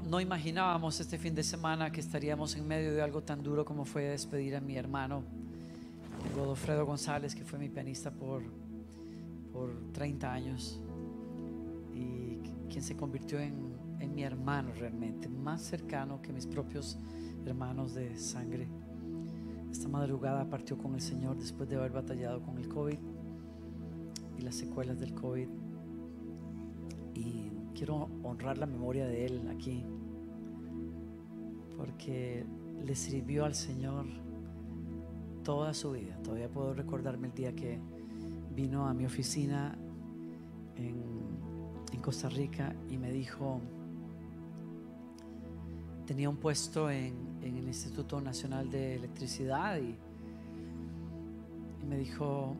no, imaginábamos este fin de semana que estaríamos en medio de algo tan duro como fue despedir a mi hermano, Godofredo González, que fue mi pianista por, por 30 años y quien se convirtió en, en mi hermano realmente, más cercano que mis propios hermanos de sangre. Esta madrugada partió con el Señor después de haber batallado con el COVID y las secuelas del COVID. Y quiero honrar la memoria de Él aquí, porque le sirvió al Señor toda su vida. Todavía puedo recordarme el día que vino a mi oficina en, Costa Rica y me dijo, tenía un puesto en, el Instituto Nacional de Electricidad y me dijo,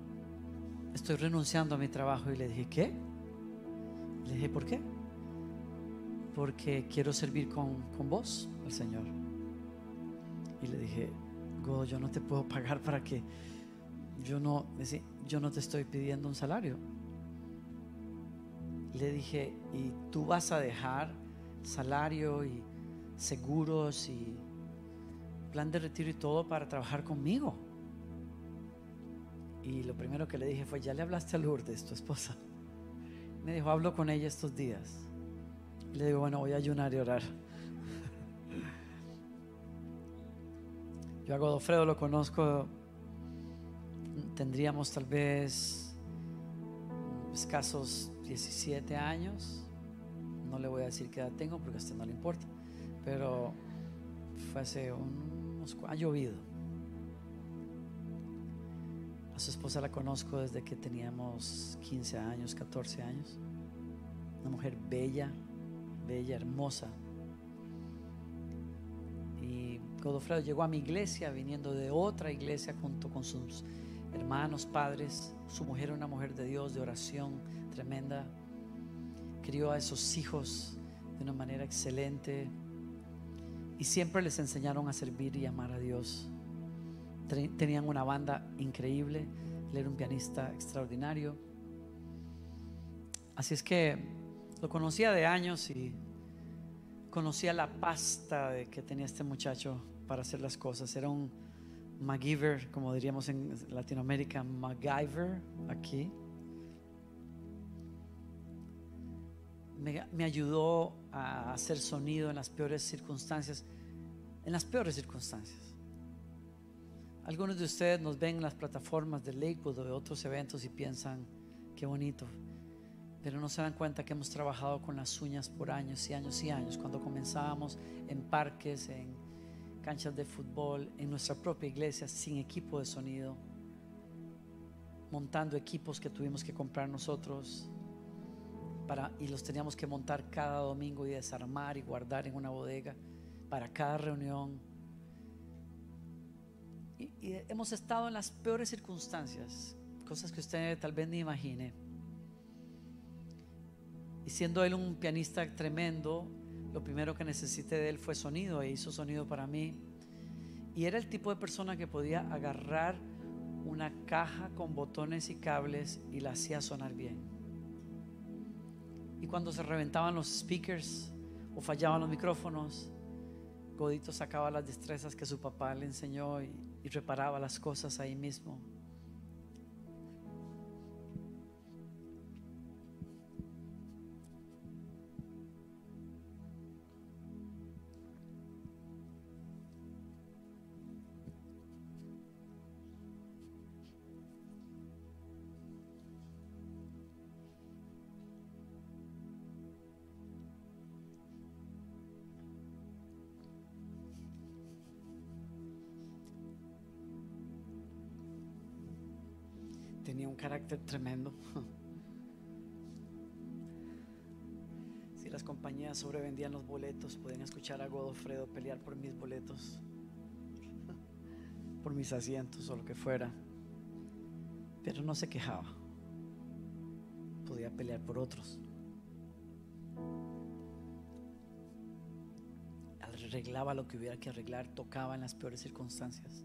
estoy renunciando a mi trabajo. Y le dije, ¿qué? Le dije, ¿por qué? Porque quiero servir con, con vos al Señor. Y le dije, Godo, yo no te puedo pagar para que yo no, yo no te estoy pidiendo un salario. Le dije, ¿y tú vas a dejar salario y seguros y plan de retiro y todo para trabajar conmigo? Y lo primero que le dije fue, ¿ya le hablaste a Lourdes, tu esposa? Me dijo, hablo con ella estos días. Le digo, bueno, voy a ayunar y orar. Yo a Godofredo lo conozco, tendríamos tal vez escasos 17 años. No le voy a decir qué edad tengo porque a usted no le importa. Pero fue hace unos... Ha llovido. A su esposa la conozco desde que teníamos 15 años, 14 años. Una mujer bella, bella, hermosa. Y Godofredo llegó a mi iglesia viniendo de otra iglesia junto con sus hermanos, padres. Su mujer era una mujer de Dios, de oración tremenda. Crió a esos hijos de una manera excelente. Y siempre les enseñaron a servir y amar a Dios. Tenían una banda increíble. Él era un pianista extraordinario. Así es que lo conocía de años y conocía la pasta que tenía este muchacho para hacer las cosas. Era un MacGyver, como diríamos en Latinoamérica, MacGyver aquí. Me, me, ayudó a hacer sonido en las peores circunstancias, en las peores circunstancias. Algunos de ustedes nos ven en las plataformas de Lakewood o de otros eventos y piensan, qué bonito, pero no se dan cuenta que hemos trabajado con las uñas por años y años y años. Cuando comenzábamos en parques, en canchas de fútbol, en nuestra propia iglesia, sin equipo de sonido, montando equipos que tuvimos que comprar nosotros para, y los teníamos que montar cada domingo y desarmar y guardar en una bodega para cada reunión y, y hemos estado en las peores circunstancias, cosas que usted tal vez ni imagine. Y siendo él un pianista tremendo, lo primero que necesité de él fue sonido e hizo sonido para mí. Y era el tipo de persona que podía agarrar una caja con botones y cables y la hacía sonar bien. Y cuando se reventaban los speakers o fallaban los micrófonos, Godito sacaba las destrezas que su papá le enseñó y, y reparaba las cosas ahí mismo. Tremendo. Si las compañías sobrevendían los boletos, podían escuchar a Godofredo pelear por mis boletos, por mis asientos o lo que fuera. Pero no se quejaba. Podía pelear por otros. Arreglaba lo que hubiera que arreglar, tocaba en las peores circunstancias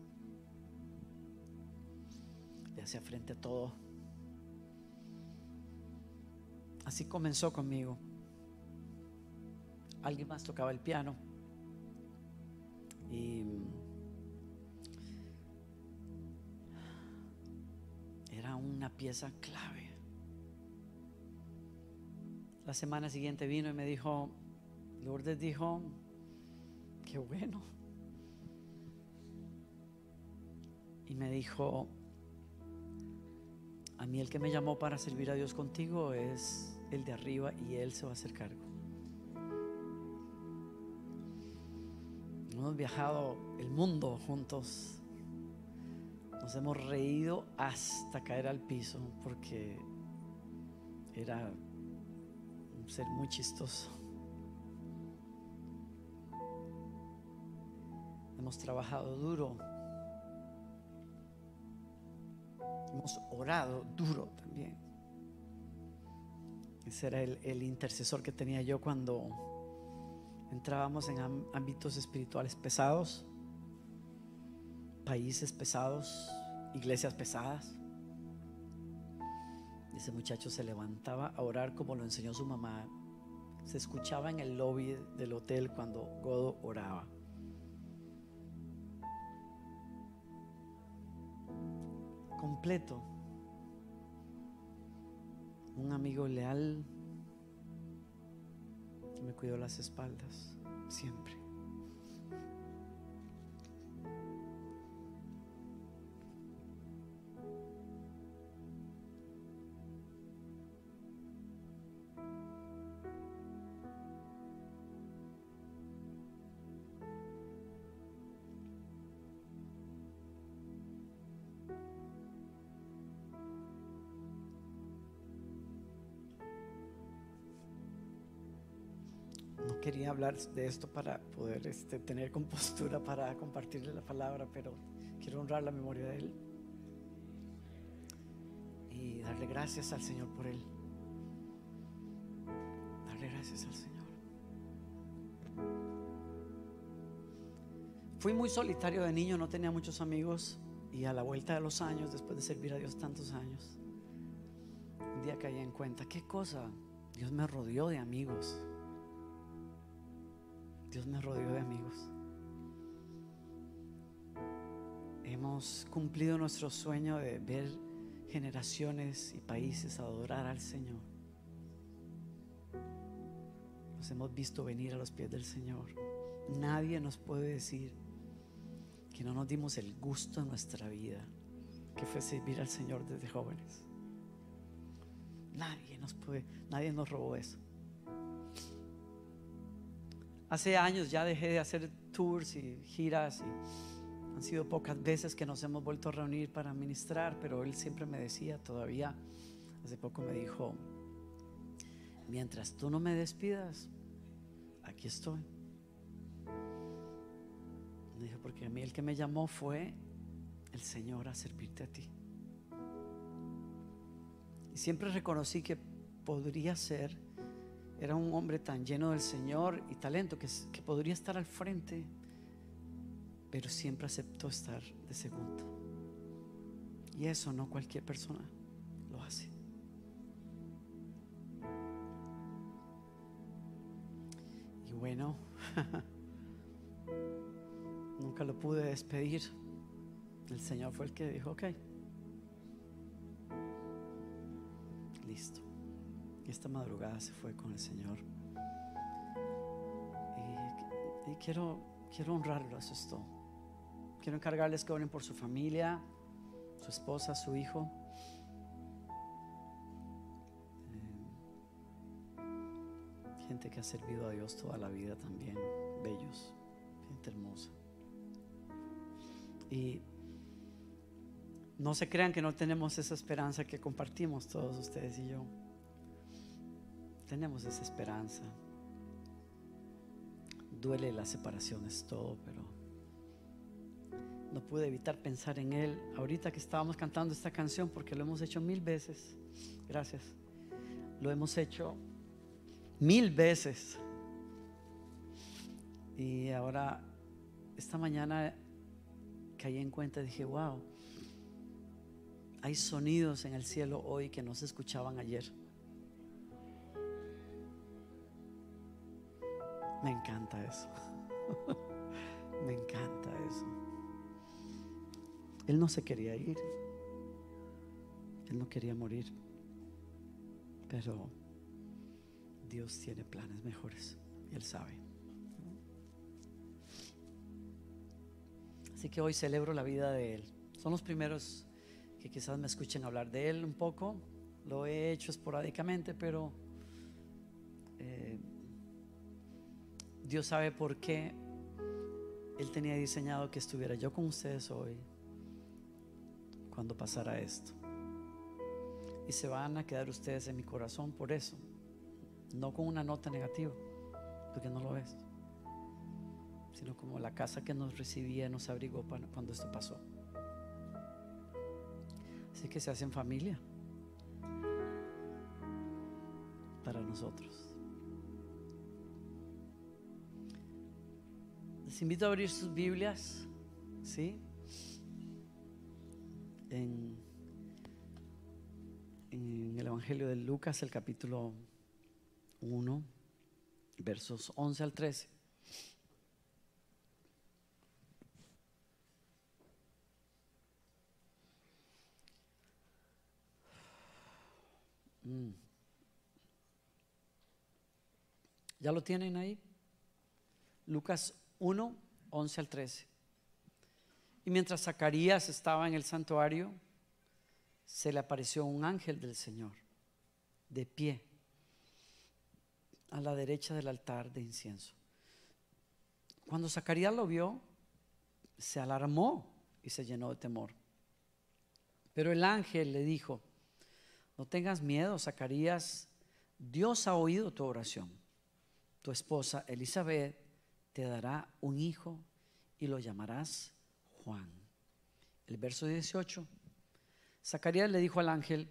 le hacía frente a todo. Así comenzó conmigo. alguien más tocaba el piano. Y era una pieza clave. La semana siguiente vino y me dijo, Lourdes dijo, qué bueno. Y me dijo, a mí el que me llamó para servir a Dios contigo es el de arriba y Él se va a hacer cargo. Hemos viajado el mundo juntos. Nos hemos reído hasta caer al piso porque era un ser muy chistoso. Hemos trabajado duro. Hemos orado duro también. Ese era el, el intercesor que tenía yo cuando entrábamos en ámbitos espirituales pesados, países pesados, iglesias pesadas. Ese muchacho se levantaba a orar como lo enseñó su mamá. Se escuchaba en el lobby del hotel cuando Godo oraba. Completo. Un amigo leal me cuidó las espaldas siempre. Quería hablar de esto para poder este, tener compostura para compartirle la palabra, pero quiero honrar la memoria de Él y darle gracias al Señor por Él. Darle gracias al Señor. Fui muy solitario de niño, no tenía muchos amigos y a la vuelta de los años, después de servir a Dios tantos años, un día caí en cuenta, qué cosa, Dios me rodeó de amigos. Dios me rodeó de amigos. Hemos cumplido nuestro sueño de ver generaciones y países adorar al Señor. Nos hemos visto venir a los pies del Señor. Nadie nos puede decir que no nos dimos el gusto en nuestra vida, que fue servir al Señor desde jóvenes. Nadie nos puede, nadie nos robó eso. Hace años ya dejé de hacer tours y giras y han sido pocas veces que nos hemos vuelto a reunir para ministrar, pero él siempre me decía, todavía hace poco me dijo, mientras tú no me despidas, aquí estoy. Me dijo, porque a mí el que me llamó fue el Señor a servirte a ti. Y siempre reconocí que podría ser era un hombre tan lleno del Señor y talento que, podría estar al frente, pero siempre aceptó estar de segundo. Y eso no cualquier persona lo hace. Y bueno, nunca lo pude despedir. El Señor fue el que dijo, ok, listo esta madrugada se fue con el Señor. Y, quiero, quiero honrarlo, eso es todo. Quiero encargarles que oren por su familia, su esposa, su hijo. Eh, gente que ha servido a Dios toda la vida también, bellos, gente hermosa. Y no se crean que no tenemos esa esperanza que compartimos todos ustedes y yo tenemos esa esperanza. Duele las separaciones, todo, pero no pude evitar pensar en Él ahorita que estábamos cantando esta canción porque lo hemos hecho mil veces. Gracias. Lo hemos hecho mil veces. Y ahora, esta mañana caí en cuenta y dije, wow, hay sonidos en el cielo hoy que no se escuchaban ayer. Me encanta eso. Me encanta eso. Él no se quería ir. Él no quería morir. Pero Dios tiene planes mejores. Y Él sabe. Así que hoy celebro la vida de Él. Son los primeros que quizás me escuchen hablar de Él un poco. Lo he hecho esporádicamente, pero eh, Dios sabe por qué Él tenía diseñado que estuviera yo con ustedes hoy cuando pasara esto. Y se van a quedar ustedes en mi corazón por eso. No con una nota negativa, porque no lo es. Sino como la casa que nos recibía, nos abrigó cuando esto pasó. Así que se hacen familia para nosotros. Invito a abrir sus Biblias, ¿sí? En, en el Evangelio de Lucas, el capítulo 1, versos 11 al 13. Mm. ¿Ya lo tienen ahí? Lucas 1, 11 al 13. Y mientras Zacarías estaba en el santuario, se le apareció un ángel del Señor, de pie, a la derecha del altar de incienso. Cuando Zacarías lo vio, se alarmó y se llenó de temor. Pero el ángel le dijo, no tengas miedo, Zacarías, Dios ha oído tu oración. Tu esposa Elizabeth te dará un hijo y lo llamarás Juan. El verso 18. Zacarías le dijo al ángel,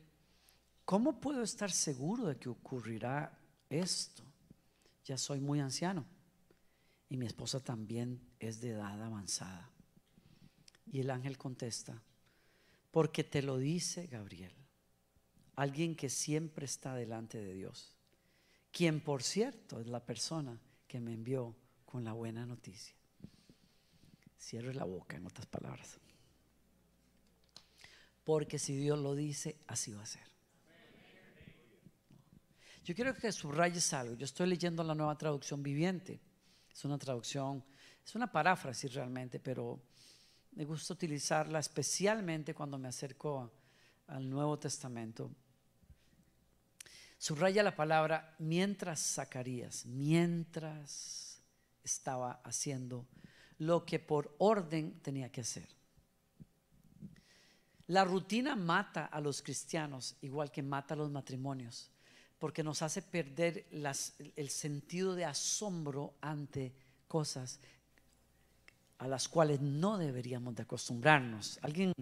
¿cómo puedo estar seguro de que ocurrirá esto? Ya soy muy anciano y mi esposa también es de edad avanzada. Y el ángel contesta, porque te lo dice Gabriel, alguien que siempre está delante de Dios, quien por cierto es la persona que me envió con la buena noticia. Cierre la boca, en otras palabras. Porque si Dios lo dice, así va a ser. Yo quiero que subrayes algo. Yo estoy leyendo la nueva traducción viviente. Es una traducción, es una paráfrasis realmente, pero me gusta utilizarla especialmente cuando me acerco al Nuevo Testamento. Subraya la palabra mientras Zacarías, mientras estaba haciendo lo que por orden tenía que hacer. La rutina mata a los cristianos igual que mata a los matrimonios, porque nos hace perder el sentido de asombro ante cosas a las cuales no deberíamos de acostumbrarnos. ¿Alguien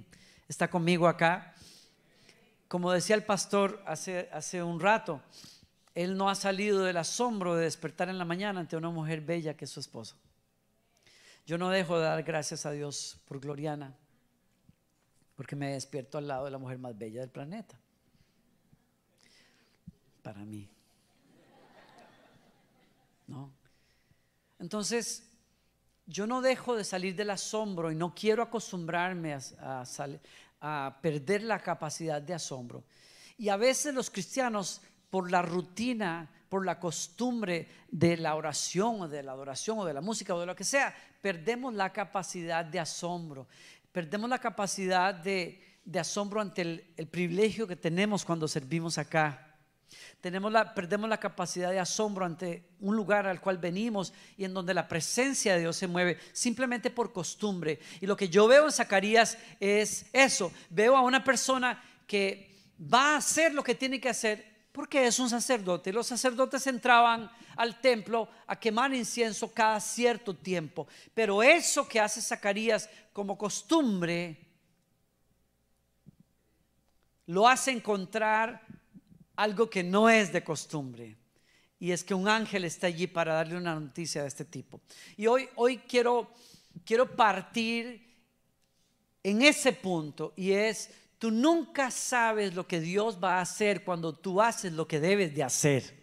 está conmigo acá? Como decía el pastor hace, hace un rato, él no ha salido del asombro de despertar en la mañana ante una mujer bella que es su esposa. Yo no dejo de dar gracias a Dios por Gloriana, porque me despierto al lado de la mujer más bella del planeta. Para mí. ¿No? Entonces, yo no dejo de salir del asombro y no quiero acostumbrarme a, a perder la capacidad de asombro. Y a veces los cristianos por la rutina, por la costumbre de la oración o de la adoración o de la música o de lo que sea, perdemos la capacidad de asombro, perdemos la capacidad de, asombro ante el, privilegio que tenemos cuando servimos acá. Tenemos la, perdemos la capacidad de asombro ante un lugar al cual venimos y en donde la presencia de Dios se mueve simplemente por costumbre. Y lo que yo veo en Zacarías es eso. Veo a una persona que va a hacer lo que tiene que hacer porque es un sacerdote. Los sacerdotes entraban al templo a quemar incienso cada cierto tiempo. Pero eso que hace Zacarías como costumbre, lo hace encontrar algo que no es de costumbre. Y es que un ángel está allí para darle una noticia de este tipo. Y hoy, hoy quiero, quiero partir en ese punto y es Tú nunca sabes lo que Dios va a hacer cuando tú haces lo que debes de hacer.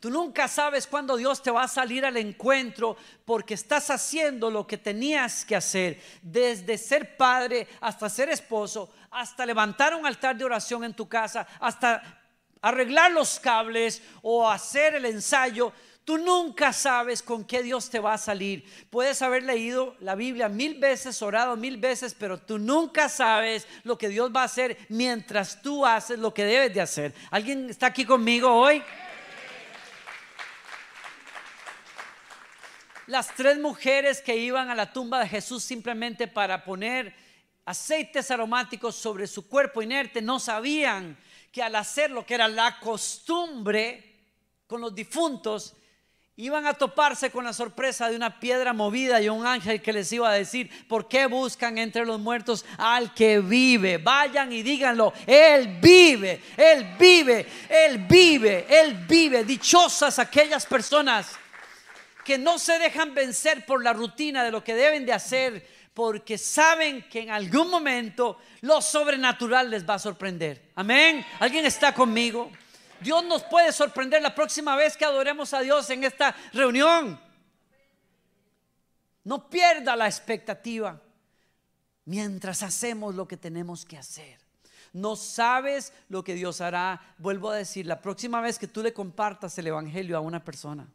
Tú nunca sabes cuándo Dios te va a salir al encuentro porque estás haciendo lo que tenías que hacer, desde ser padre hasta ser esposo, hasta levantar un altar de oración en tu casa, hasta arreglar los cables o hacer el ensayo. Tú nunca sabes con qué Dios te va a salir. Puedes haber leído la Biblia mil veces, orado mil veces, pero tú nunca sabes lo que Dios va a hacer mientras tú haces lo que debes de hacer. ¿Alguien está aquí conmigo hoy? Las tres mujeres que iban a la tumba de Jesús simplemente para poner aceites aromáticos sobre su cuerpo inerte no sabían que al hacer lo que era la costumbre con los difuntos, iban a toparse con la sorpresa de una piedra movida y un ángel que les iba a decir, ¿por qué buscan entre los muertos al que vive? Vayan y díganlo, Él vive, Él vive, Él vive, Él vive. Dichosas aquellas personas que no se dejan vencer por la rutina de lo que deben de hacer, porque saben que en algún momento lo sobrenatural les va a sorprender. Amén. ¿Alguien está conmigo? Dios nos puede sorprender la próxima vez que adoremos a Dios en esta reunión. No pierda la expectativa mientras hacemos lo que tenemos que hacer. No sabes lo que Dios hará. Vuelvo a decir, la próxima vez que tú le compartas el Evangelio a una persona,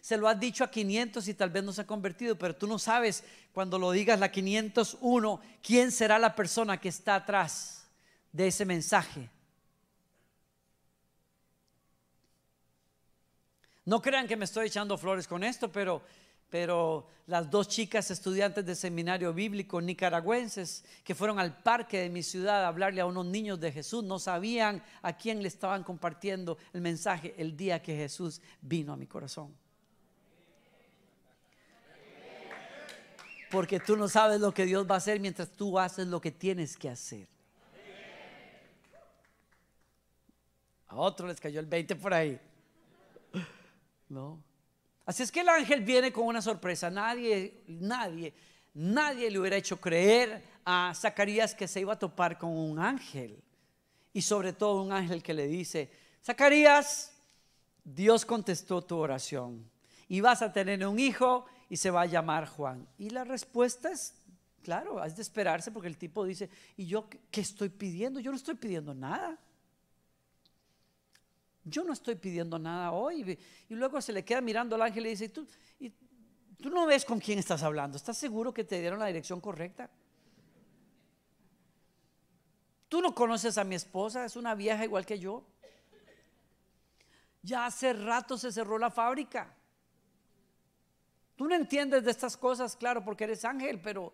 se lo has dicho a 500 y tal vez no se ha convertido, pero tú no sabes cuando lo digas la 501 quién será la persona que está atrás de ese mensaje. No crean que me estoy echando flores con esto, pero, pero las dos chicas estudiantes de seminario bíblico nicaragüenses que fueron al parque de mi ciudad a hablarle a unos niños de Jesús, no sabían a quién le estaban compartiendo el mensaje el día que Jesús vino a mi corazón. Porque tú no sabes lo que Dios va a hacer mientras tú haces lo que tienes que hacer. A otro les cayó el 20 por ahí. No. Así es que el ángel viene con una sorpresa. Nadie, nadie, nadie le hubiera hecho creer a Zacarías que se iba a topar con un ángel. Y sobre todo un ángel que le dice, Zacarías, Dios contestó tu oración. Y vas a tener un hijo y se va a llamar Juan. Y la respuesta es, claro, es de esperarse porque el tipo dice, ¿y yo qué estoy pidiendo? Yo no estoy pidiendo nada. Yo no estoy pidiendo nada hoy. Y luego se le queda mirando al ángel y dice, ¿Tú, y, tú no ves con quién estás hablando. ¿Estás seguro que te dieron la dirección correcta? Tú no conoces a mi esposa, es una vieja igual que yo. Ya hace rato se cerró la fábrica. Tú no entiendes de estas cosas, claro, porque eres ángel, pero,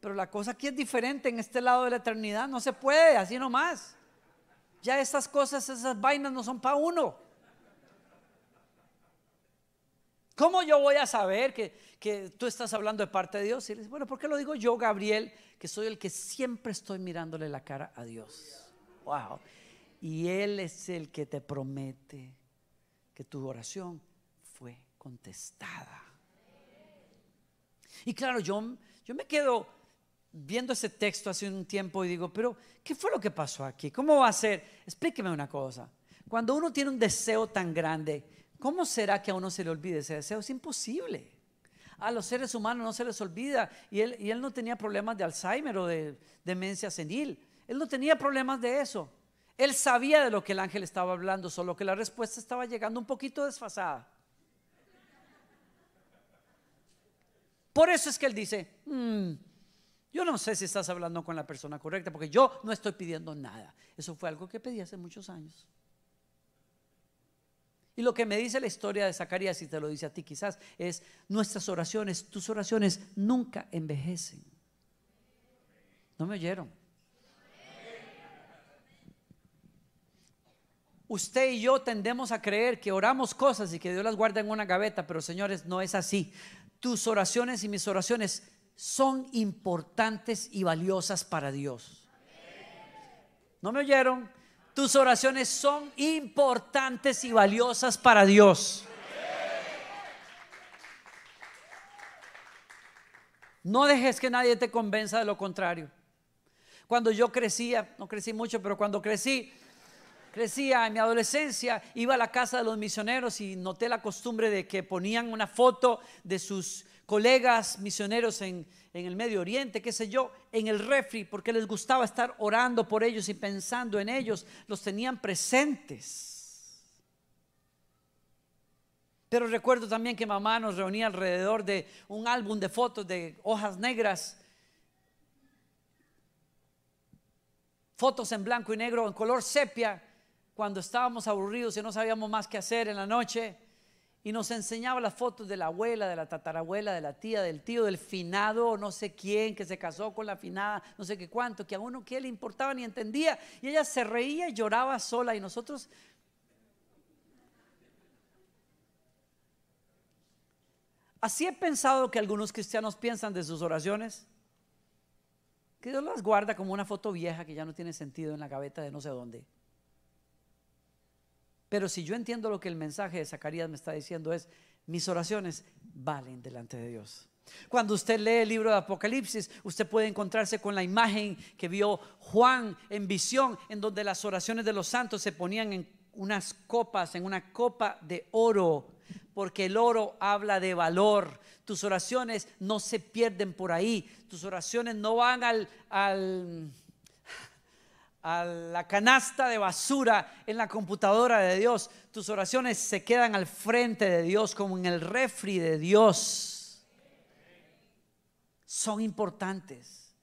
pero la cosa aquí es diferente en este lado de la eternidad. No se puede, así nomás. Ya esas cosas, esas vainas no son para uno. ¿Cómo yo voy a saber que, tú estás hablando de parte de Dios? Y dice, bueno, ¿por qué lo digo yo, Gabriel, que soy el que siempre estoy mirándole la cara a Dios? Wow. Y Él es el que te promete que tu oración fue contestada. Y claro, yo, yo me quedo viendo ese texto hace un tiempo y digo, pero ¿qué fue lo que pasó aquí? ¿Cómo va a ser? Explíqueme una cosa. Cuando uno tiene un deseo tan grande, ¿cómo será que a uno se le olvide ese deseo? Es imposible. A los seres humanos no se les olvida. Y él, y él no tenía problemas de Alzheimer o de demencia senil. Él no tenía problemas de eso. Él sabía de lo que el ángel estaba hablando, solo que la respuesta estaba llegando un poquito desfasada. Por eso es que él dice, hmm, yo no sé si estás hablando con la persona correcta, porque yo no estoy pidiendo nada. Eso fue algo que pedí hace muchos años. Y lo que me dice la historia de Zacarías, y te lo dice a ti quizás, es nuestras oraciones, tus oraciones nunca envejecen. ¿No me oyeron? Usted y yo tendemos a creer que oramos cosas y que Dios las guarda en una gaveta, pero señores, no es así. Tus oraciones y mis oraciones son importantes y valiosas para Dios. ¿No me oyeron? Tus oraciones son importantes y valiosas para Dios. No dejes que nadie te convenza de lo contrario. Cuando yo crecía, no crecí mucho, pero cuando crecí, crecía en mi adolescencia, iba a la casa de los misioneros y noté la costumbre de que ponían una foto de sus colegas misioneros en, en el Medio Oriente, qué sé yo, en el refri, porque les gustaba estar orando por ellos y pensando en ellos, los tenían presentes. Pero recuerdo también que mamá nos reunía alrededor de un álbum de fotos de hojas negras, fotos en blanco y negro, en color sepia, cuando estábamos aburridos y no sabíamos más qué hacer en la noche. Y nos enseñaba las fotos de la abuela, de la tatarabuela, de la tía, del tío, del finado, no sé quién, que se casó con la finada, no sé qué cuánto, que a uno qué le importaba ni entendía. Y ella se reía y lloraba sola y nosotros Así he pensado que algunos cristianos piensan de sus oraciones. Que Dios las guarda como una foto vieja que ya no tiene sentido en la gaveta de no sé dónde. Pero si yo entiendo lo que el mensaje de Zacarías me está diciendo es, mis oraciones valen delante de Dios. Cuando usted lee el libro de Apocalipsis, usted puede encontrarse con la imagen que vio Juan en visión, en donde las oraciones de los santos se ponían en unas copas, en una copa de oro porque el oro habla de valor. Tus oraciones no se pierden por ahí. Tus oraciones no van al, a la canasta de basura en la computadora de Dios. Tus oraciones se quedan al frente de Dios, como en el refri de Dios. Son importantes,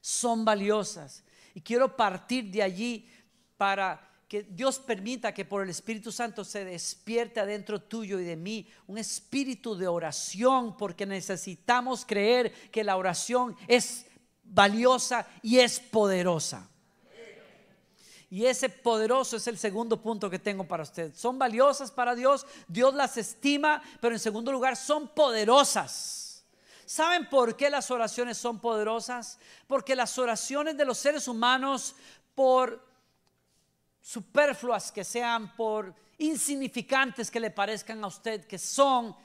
son valiosas. Y quiero partir de allí para que Dios permita que por el Espíritu Santo se despierte adentro tuyo y de mí un espíritu de oración, porque necesitamos creer que la oración es valiosa y es poderosa. Y ese poderoso es el segundo punto que tengo para usted. Son valiosas para Dios, Dios las estima, pero en segundo lugar son poderosas. ¿Saben por qué las oraciones son poderosas? Porque las oraciones de los seres humanos, por superfluas que sean, por insignificantes que le parezcan a usted, que son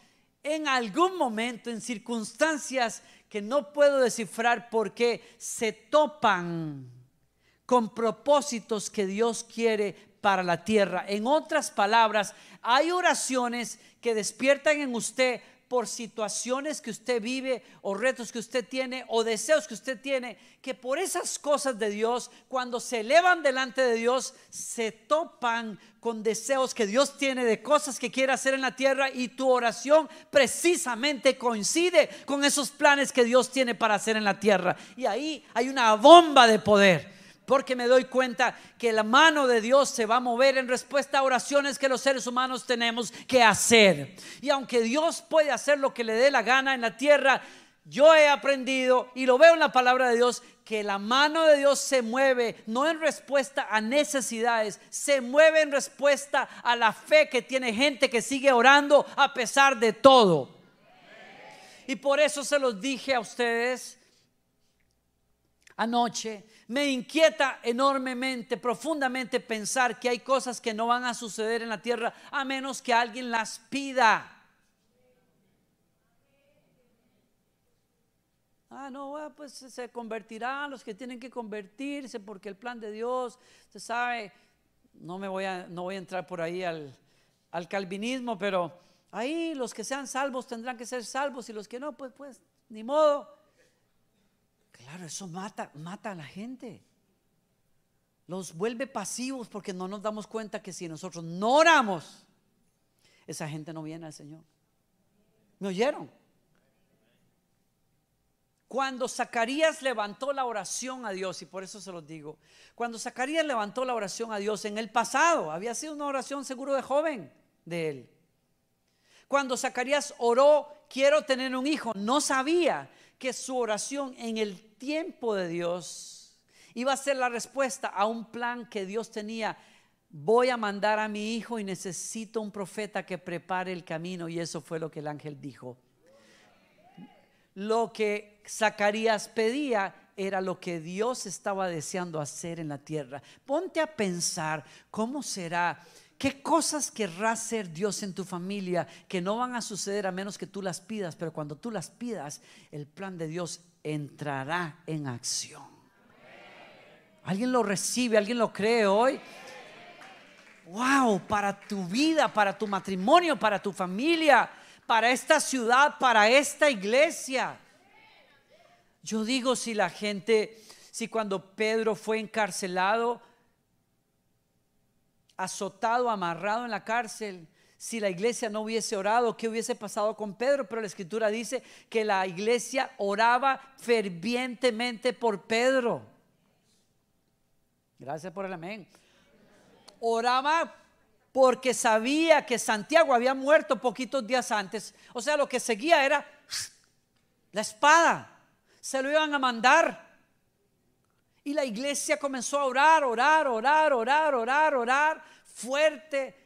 en algún momento, en circunstancias que no puedo descifrar porque se topan con propósitos que Dios quiere para la tierra. En otras palabras, hay oraciones que despiertan en usted por situaciones que usted vive o retos que usted tiene o deseos que usted tiene, que por esas cosas de Dios, cuando se elevan delante de Dios, se topan con deseos que Dios tiene de cosas que quiere hacer en la tierra y tu oración precisamente coincide con esos planes que Dios tiene para hacer en la tierra. Y ahí hay una bomba de poder porque me doy cuenta que la mano de Dios se va a mover en respuesta a oraciones que los seres humanos tenemos que hacer. Y aunque Dios puede hacer lo que le dé la gana en la tierra, yo he aprendido y lo veo en la palabra de Dios que la mano de Dios se mueve no en respuesta a necesidades, se mueve en respuesta a la fe que tiene gente que sigue orando a pesar de todo. Y por eso se los dije a ustedes anoche me inquieta enormemente, profundamente pensar que hay cosas que no van a suceder en la tierra a menos que alguien las pida. Ah, no, pues se convertirán los que tienen que convertirse porque el plan de Dios, se sabe, no me voy a, no voy a entrar por ahí al, al calvinismo, pero ahí los que sean salvos tendrán que ser salvos y los que no, pues, pues, ni modo. Claro, eso mata, mata a la gente. Los vuelve pasivos porque no nos damos cuenta que si nosotros no oramos, esa gente no viene al Señor. ¿Me oyeron? Cuando Zacarías levantó la oración a Dios, y por eso se los digo, cuando Zacarías levantó la oración a Dios en el pasado, había sido una oración seguro de joven de él. Cuando Zacarías oró, quiero tener un hijo, no sabía que su oración en el tiempo de Dios iba a ser la respuesta a un plan que Dios tenía. Voy a mandar a mi hijo y necesito un profeta que prepare el camino. Y eso fue lo que el ángel dijo. Lo que Zacarías pedía era lo que Dios estaba deseando hacer en la tierra. Ponte a pensar cómo será ¿Qué cosas querrá hacer Dios en tu familia que no van a suceder a menos que tú las pidas? Pero cuando tú las pidas, el plan de Dios entrará en acción. ¿Alguien lo recibe? ¿Alguien lo cree hoy? wow, para tu vida, para tu matrimonio, para tu familia, para esta ciudad, para esta iglesia. Yo digo si la gente, si cuando Pedro fue encarcelado, azotado, amarrado en la cárcel, si la iglesia no hubiese orado, ¿qué hubiese pasado con Pedro? Pero la escritura dice que la iglesia oraba fervientemente por Pedro. Gracias por el amén. Oraba porque sabía que Santiago había muerto poquitos días antes. O sea, lo que seguía era la espada. Se lo iban a mandar. Y la iglesia comenzó a orar, orar, orar, orar, orar, orar, fuerte.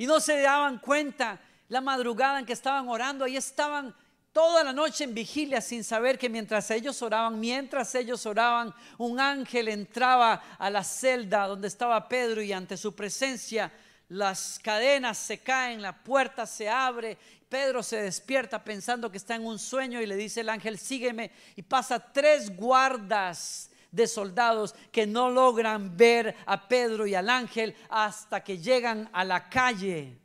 Y no se daban cuenta la madrugada en que estaban orando. Ahí estaban toda la noche en vigilia sin saber que mientras ellos oraban, mientras ellos oraban, un ángel entraba a la celda donde estaba Pedro y ante su presencia las cadenas se caen, la puerta se abre. Pedro se despierta pensando que está en un sueño y le dice el ángel, sígueme. Y pasa tres guardas de soldados que no logran ver a Pedro y al ángel hasta que llegan a la calle.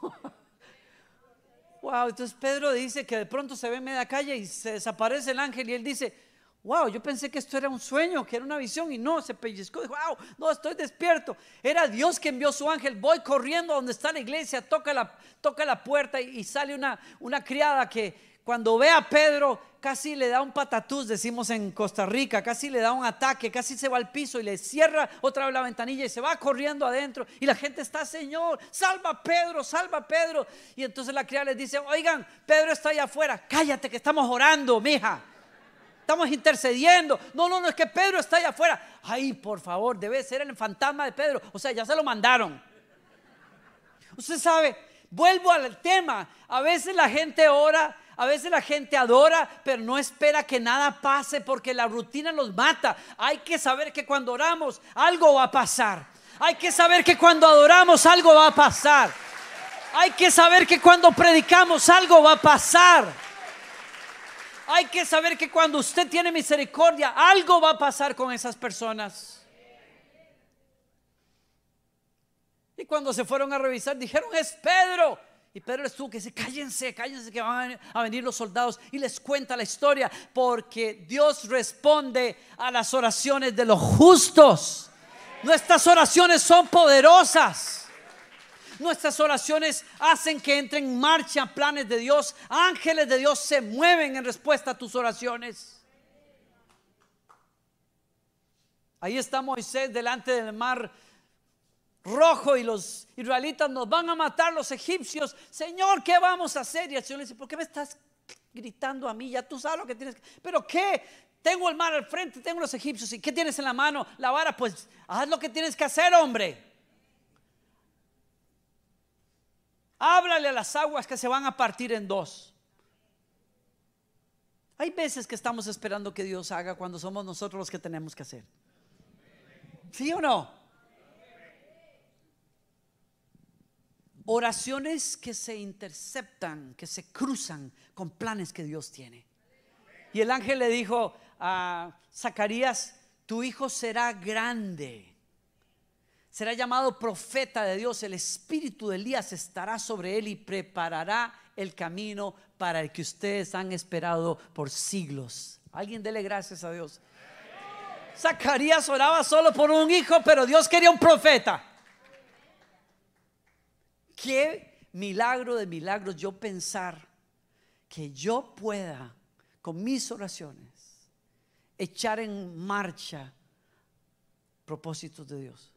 wow, entonces Pedro dice que de pronto se ve en media calle y se desaparece el ángel y él dice, wow, yo pensé que esto era un sueño, que era una visión y no, se pellizcó, wow, no, estoy despierto. Era Dios que envió su ángel, voy corriendo a donde está la iglesia, toca la, toca la puerta y, y sale una, una criada que cuando ve a Pedro, casi le da un patatús, decimos en Costa Rica, casi le da un ataque, casi se va al piso y le cierra otra vez la ventanilla y se va corriendo adentro. Y la gente está, Señor, salva a Pedro, salva a Pedro. Y entonces la criada les dice, oigan, Pedro está allá afuera, cállate que estamos orando, mija. Estamos intercediendo. No, no, no, es que Pedro está allá afuera. Ay, por favor, debe ser el fantasma de Pedro. O sea, ya se lo mandaron. Usted sabe, vuelvo al tema. A veces la gente ora a veces la gente adora, pero no espera que nada pase porque la rutina los mata. Hay que saber que cuando oramos algo va a pasar. Hay que saber que cuando adoramos algo va a pasar. Hay que saber que cuando predicamos algo va a pasar. Hay que saber que cuando usted tiene misericordia, algo va a pasar con esas personas. Y cuando se fueron a revisar, dijeron, es Pedro. Y Pedro les tuvo que decir, cállense, cállense que van a venir los soldados y les cuenta la historia, porque Dios responde a las oraciones de los justos. Nuestras oraciones son poderosas. Nuestras oraciones hacen que entren en marcha planes de Dios. Ángeles de Dios se mueven en respuesta a tus oraciones. Ahí está Moisés delante del mar rojo y los israelitas nos van a matar los egipcios. Señor, ¿qué vamos a hacer? Y el Señor le dice, ¿por qué me estás gritando a mí? Ya tú sabes lo que tienes que... ¿Pero qué? Tengo el mar al frente, tengo los egipcios. ¿Y qué tienes en la mano? La vara. Pues haz lo que tienes que hacer, hombre. Háblale a las aguas que se van a partir en dos. Hay veces que estamos esperando que Dios haga cuando somos nosotros los que tenemos que hacer. ¿Sí o no? Oraciones que se interceptan, que se cruzan con planes que Dios tiene. Y el ángel le dijo a Zacarías, tu hijo será grande, será llamado profeta de Dios, el espíritu de Elías estará sobre él y preparará el camino para el que ustedes han esperado por siglos. Alguien dele gracias a Dios. Zacarías oraba solo por un hijo, pero Dios quería un profeta. Qué milagro de milagros yo pensar que yo pueda con mis oraciones echar en marcha propósitos de Dios.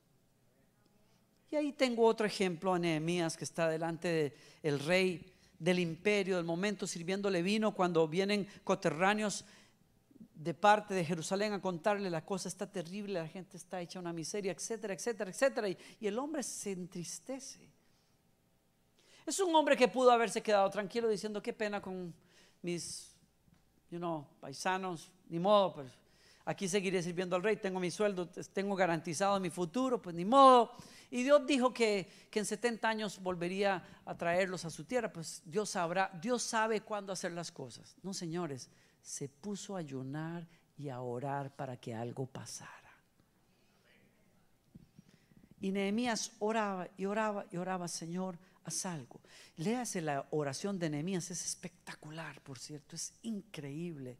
Y ahí tengo otro ejemplo a Nehemías que está delante del rey del imperio del momento sirviéndole vino cuando vienen coterráneos de parte de Jerusalén a contarle la cosa está terrible, la gente está hecha una miseria, etcétera, etcétera, etcétera. Y, y el hombre se entristece. Es un hombre que pudo haberse quedado tranquilo diciendo qué pena con mis, paisanos, ni modo, pues aquí seguiré sirviendo al rey, tengo mi sueldo, tengo garantizado mi futuro, pues ni modo. Y Dios dijo que, que en 70 años volvería a traerlos a su tierra, pues Dios sabrá, Dios sabe cuándo hacer las cosas. No, señores, se puso a ayunar y a orar para que algo pasara. Y Nehemías oraba y oraba y oraba, Señor, algo. Léase la oración de Nehemías, es espectacular, por cierto, es increíble.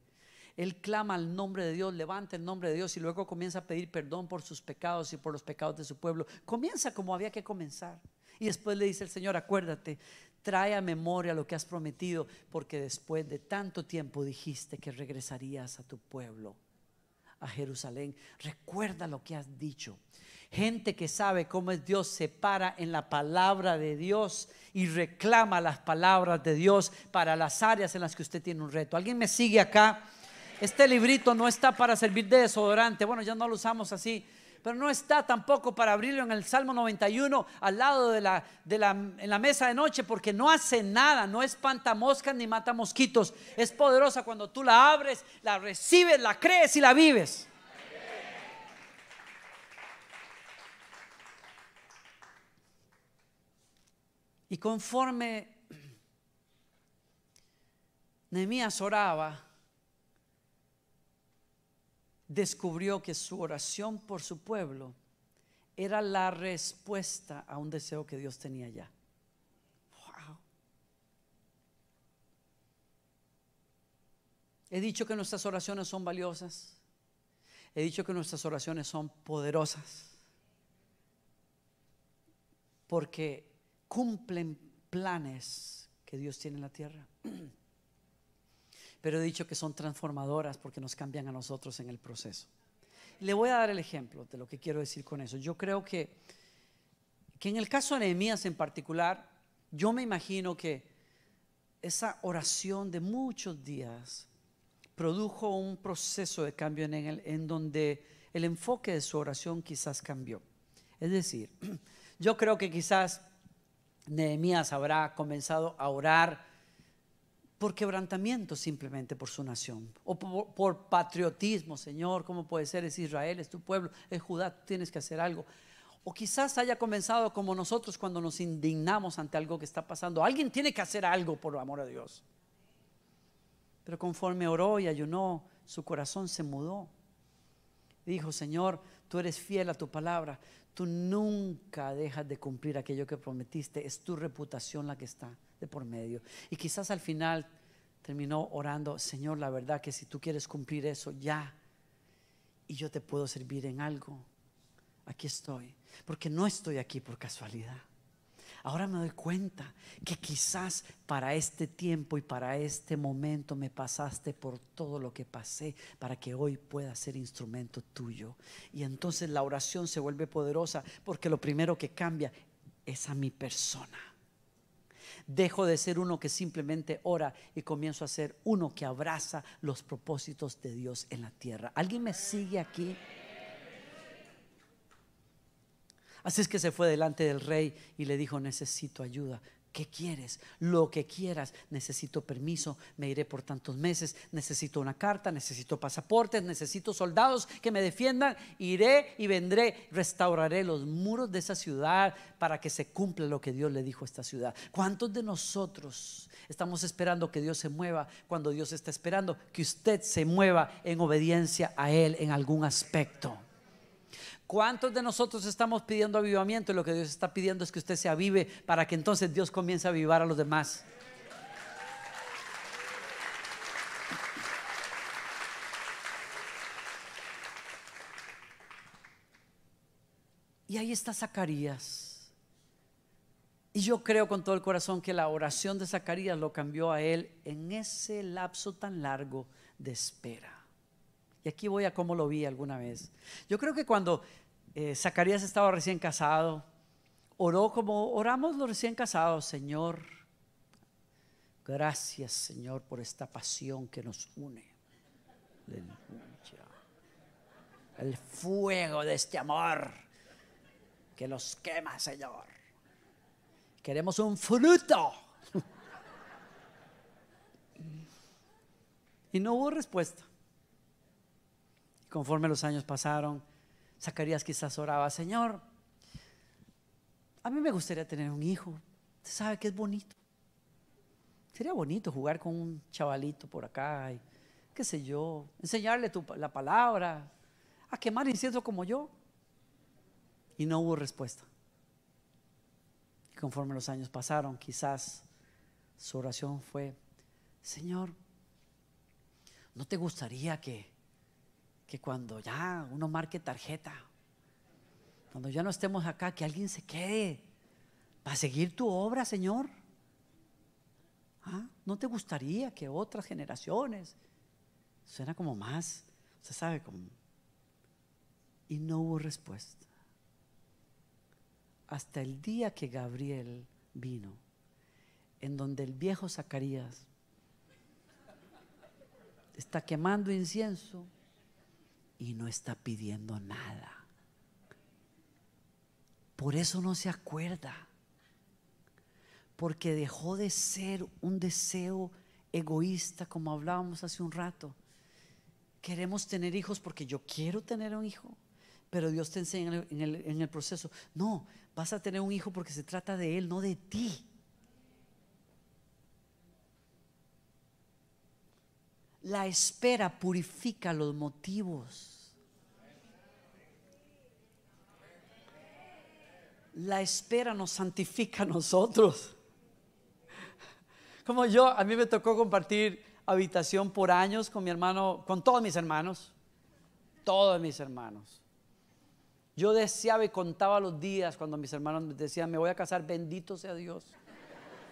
Él clama al nombre de Dios, levanta el nombre de Dios y luego comienza a pedir perdón por sus pecados y por los pecados de su pueblo. Comienza como había que comenzar. Y después le dice el Señor, acuérdate, trae a memoria lo que has prometido, porque después de tanto tiempo dijiste que regresarías a tu pueblo, a Jerusalén. Recuerda lo que has dicho. Gente que sabe cómo es Dios se para en la palabra de Dios y reclama las palabras de Dios para las áreas en las que usted tiene un reto. ¿Alguien me sigue acá? Este librito no está para servir de desodorante. Bueno, ya no lo usamos así. Pero no está tampoco para abrirlo en el Salmo 91 al lado de la, de la, en la mesa de noche porque no hace nada, no espanta moscas ni mata mosquitos. Es poderosa cuando tú la abres, la recibes, la crees y la vives. Y conforme Nehemías oraba, descubrió que su oración por su pueblo era la respuesta a un deseo que Dios tenía ya. Wow. He dicho que nuestras oraciones son valiosas. He dicho que nuestras oraciones son poderosas. Porque cumplen planes que Dios tiene en la tierra. Pero he dicho que son transformadoras porque nos cambian a nosotros en el proceso. Le voy a dar el ejemplo de lo que quiero decir con eso. Yo creo que, que en el caso de Nehemías en particular, yo me imagino que esa oración de muchos días produjo un proceso de cambio en él en donde el enfoque de su oración quizás cambió. Es decir, yo creo que quizás Nehemías habrá comenzado a orar por quebrantamiento simplemente por su nación, o por, patriotismo, Señor, ¿cómo puede ser? Es Israel, es tu pueblo, es Judá, tienes que hacer algo. O quizás haya comenzado como nosotros cuando nos indignamos ante algo que está pasando. Alguien tiene que hacer algo por amor a Dios. Pero conforme oró y ayunó, su corazón se mudó. Dijo, Señor, tú eres fiel a tu palabra. Tú nunca dejas de cumplir aquello que prometiste. Es tu reputación la que está de por medio. Y quizás al final terminó orando, Señor, la verdad que si tú quieres cumplir eso ya, y yo te puedo servir en algo, aquí estoy. Porque no estoy aquí por casualidad. Ahora me doy cuenta que quizás para este tiempo y para este momento me pasaste por todo lo que pasé para que hoy pueda ser instrumento tuyo. Y entonces la oración se vuelve poderosa porque lo primero que cambia es a mi persona. Dejo de ser uno que simplemente ora y comienzo a ser uno que abraza los propósitos de Dios en la tierra. ¿Alguien me sigue aquí? Así es que se fue delante del rey y le dijo, necesito ayuda. ¿Qué quieres? Lo que quieras. Necesito permiso, me iré por tantos meses, necesito una carta, necesito pasaportes, necesito soldados que me defiendan. Iré y vendré, restauraré los muros de esa ciudad para que se cumpla lo que Dios le dijo a esta ciudad. ¿Cuántos de nosotros estamos esperando que Dios se mueva cuando Dios está esperando que usted se mueva en obediencia a Él en algún aspecto? ¿Cuántos de nosotros estamos pidiendo avivamiento y lo que Dios está pidiendo es que usted se avive para que entonces Dios comience a avivar a los demás? Y ahí está Zacarías. Y yo creo con todo el corazón que la oración de Zacarías lo cambió a él en ese lapso tan largo de espera. Y aquí voy a cómo lo vi alguna vez. Yo creo que cuando eh, Zacarías estaba recién casado, oró como oramos los recién casados, Señor. Gracias, Señor, por esta pasión que nos une. El fuego de este amor que los quema, Señor. Queremos un fruto. Y no hubo respuesta. Conforme los años pasaron, Zacarías quizás oraba, Señor, a mí me gustaría tener un hijo. Usted sabe que es bonito. Sería bonito jugar con un chavalito por acá y qué sé yo, enseñarle la palabra, a quemar incienso como yo. Y no hubo respuesta. Y conforme los años pasaron, quizás su oración fue, Señor, ¿no te gustaría que, que cuando ya uno marque tarjeta, cuando ya no estemos acá, que alguien se quede para seguir tu obra, Señor? ¿Ah? ¿No te gustaría que otras generaciones? Suena como más, usted sabe, como... Y no hubo respuesta. Hasta el día que Gabriel vino, en donde el viejo Zacarías está quemando incienso y no está pidiendo nada. Por eso no se acuerda. Porque dejó de ser un deseo egoísta como hablábamos hace un rato. Queremos tener hijos porque yo quiero tener un hijo, pero Dios te enseña en el, en el proceso. No, vas a tener un hijo porque se trata de Él, no de ti. La espera purifica los motivos. La espera nos santifica a nosotros. Como yo, a mí me tocó compartir habitación por años con mi hermano, con todos mis hermanos, todos mis hermanos. Yo deseaba y contaba los días cuando mis hermanos me decían, me voy a casar, bendito sea Dios.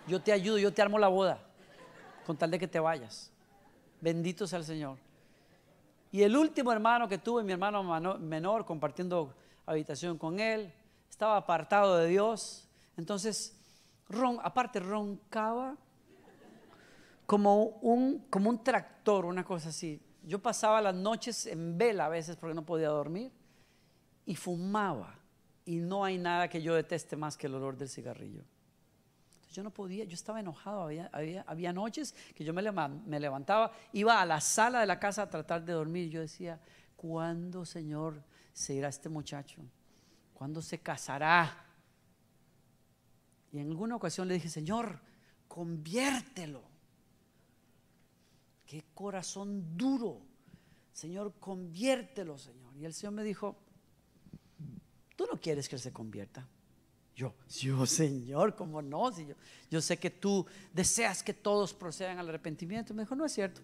Yo te ayudo, yo te armo la boda, con tal de que te vayas. Bendito sea el Señor. Y el último hermano que tuve, mi hermano menor, compartiendo habitación con él, estaba apartado de Dios. Entonces, ron, aparte roncaba como un, como un tractor, una cosa así. Yo pasaba las noches en vela a veces porque no podía dormir y fumaba. Y no hay nada que yo deteste más que el olor del cigarrillo. Yo no podía, yo estaba enojado. Había, había, noches que yo me, me, levantaba, iba a la sala de la casa a tratar de dormir. Yo decía, ¿cuándo, Señor, se irá este muchacho? ¿Cuándo se casará? Y en alguna ocasión le dije, Señor, conviértelo. Qué corazón duro. Señor, conviértelo, Señor. Y el Señor me dijo, tú no quieres que él se convierta. Yo, yo, Señor, ¿cómo no? Yo, yo sé que tú deseas que todos procedan al arrepentimiento. Me dijo, no es cierto.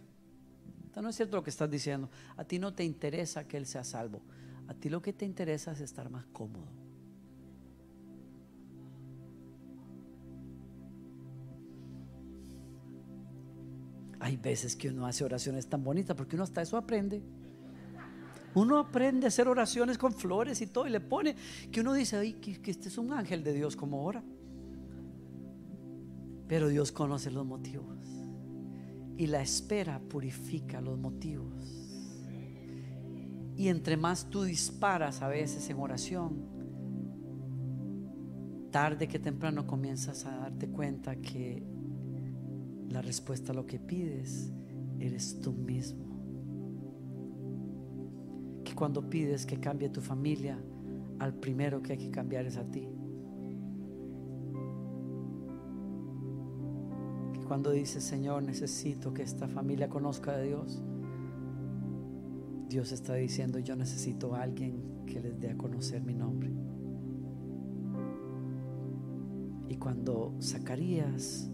No es cierto lo que estás diciendo. A ti no te interesa que Él sea salvo. A ti lo que te interesa es estar más cómodo. Hay veces que uno hace oraciones tan bonitas porque uno hasta eso aprende. Uno aprende a hacer oraciones con flores y todo y le pone que uno dice, ay, que, este es un ángel de Dios como ora. Pero Dios conoce los motivos y la espera purifica los motivos. Y entre más tú disparas a veces en oración, tarde que temprano comienzas a darte cuenta que la respuesta a lo que pides eres tú mismo cuando pides que cambie tu familia, al primero que hay que cambiar es a ti. Que cuando dices, Señor, necesito que esta familia conozca de Dios, Dios está diciendo, yo necesito a alguien que les dé a conocer mi nombre. Y cuando Zacarías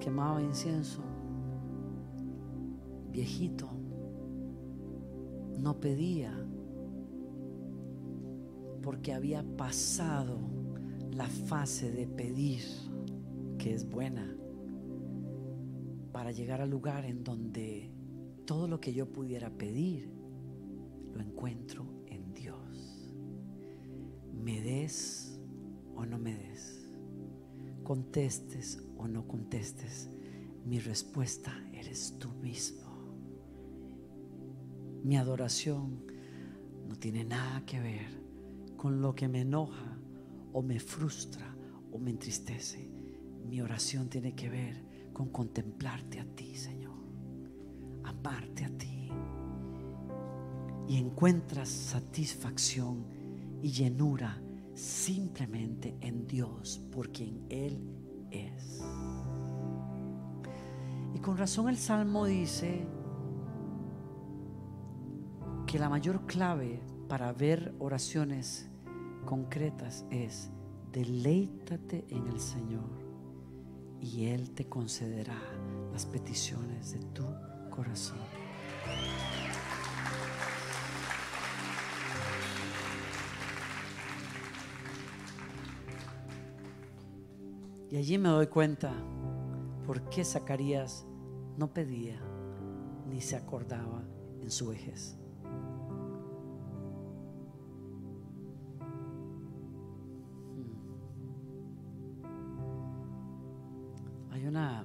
quemaba incienso, viejito, no pedía porque había pasado la fase de pedir, que es buena, para llegar al lugar en donde todo lo que yo pudiera pedir lo encuentro en Dios. Me des o no me des, contestes o no contestes, mi respuesta eres tú mismo. Mi adoración no tiene nada que ver con lo que me enoja o me frustra o me entristece. Mi oración tiene que ver con contemplarte a ti, Señor. Amarte a ti. Y encuentras satisfacción y llenura simplemente en Dios por quien Él es. Y con razón el Salmo dice, que la mayor clave para ver oraciones concretas es deleítate en el Señor y Él te concederá las peticiones de tu corazón. Y allí me doy cuenta por qué Zacarías no pedía ni se acordaba en su vejez. Hay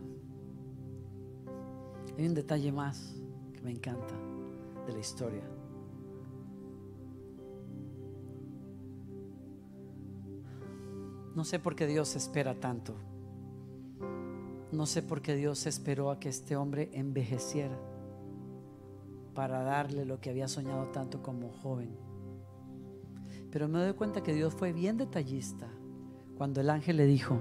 un detalle más que me encanta de la historia. No sé por qué Dios espera tanto. No sé por qué Dios esperó a que este hombre envejeciera para darle lo que había soñado tanto como joven. Pero me doy cuenta que Dios fue bien detallista cuando el ángel le dijo,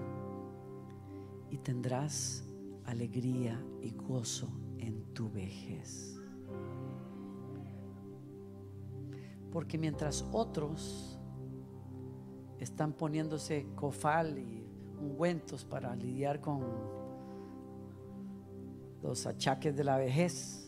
y tendrás alegría y gozo en tu vejez. Porque mientras otros están poniéndose cofal y ungüentos para lidiar con los achaques de la vejez,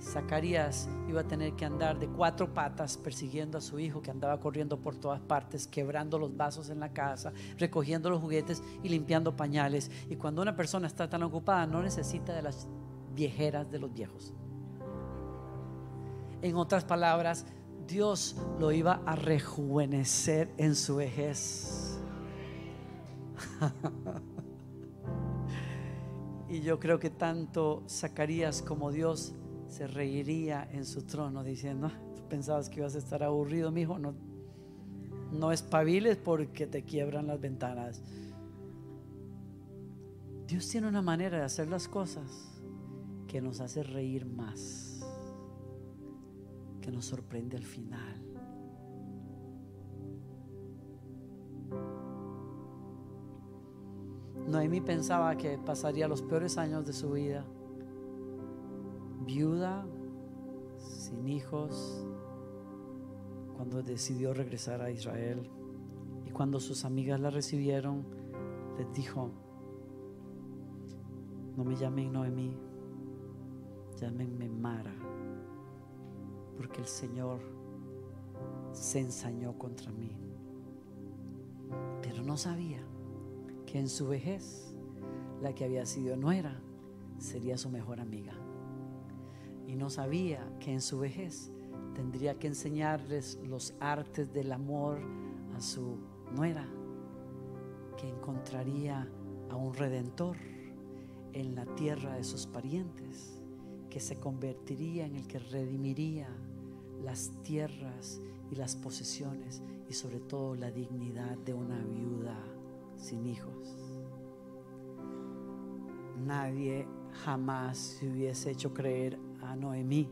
Zacarías iba a tener que andar de cuatro patas persiguiendo a su hijo que andaba corriendo por todas partes, quebrando los vasos en la casa, recogiendo los juguetes y limpiando pañales. Y cuando una persona está tan ocupada no necesita de las viejeras de los viejos. En otras palabras, Dios lo iba a rejuvenecer en su vejez. y yo creo que tanto Zacarías como Dios se reiría en su trono diciendo, ah, tú pensabas que ibas a estar aburrido, mi hijo, no, no espabiles porque te quiebran las ventanas. Dios tiene una manera de hacer las cosas que nos hace reír más, que nos sorprende al final. Noemí pensaba que pasaría los peores años de su vida viuda, sin hijos, cuando decidió regresar a Israel. Y cuando sus amigas la recibieron, les dijo, no me llamen Noemí, llámenme Mara, porque el Señor se ensañó contra mí. Pero no sabía que en su vejez, la que había sido nuera, sería su mejor amiga y no sabía que en su vejez tendría que enseñarles los artes del amor a su nuera, que encontraría a un redentor en la tierra de sus parientes, que se convertiría en el que redimiría las tierras y las posesiones y sobre todo la dignidad de una viuda sin hijos. Nadie jamás se hubiese hecho creer a Noemí,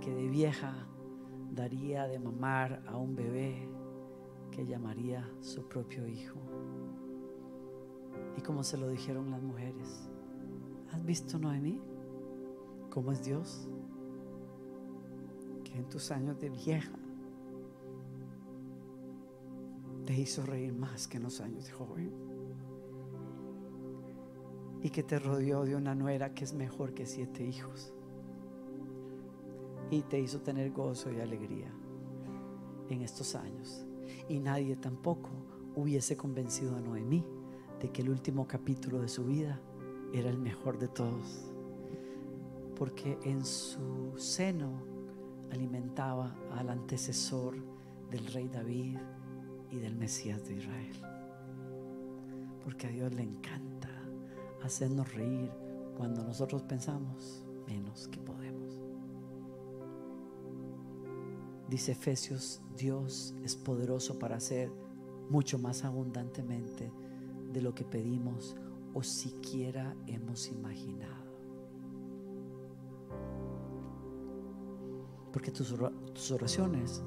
que de vieja daría de mamar a un bebé que llamaría su propio hijo. Y como se lo dijeron las mujeres, ¿has visto Noemí? ¿Cómo es Dios? Que en tus años de vieja te hizo reír más que en los años de joven y que te rodeó de una nuera que es mejor que siete hijos. Y te hizo tener gozo y alegría en estos años. Y nadie tampoco hubiese convencido a Noemí de que el último capítulo de su vida era el mejor de todos. Porque en su seno alimentaba al antecesor del rey David y del Mesías de Israel. Porque a Dios le encanta hacernos reír cuando nosotros pensamos menos que podemos. Dice Efesios, Dios es poderoso para hacer mucho más abundantemente de lo que pedimos o siquiera hemos imaginado. Porque tus, tus oraciones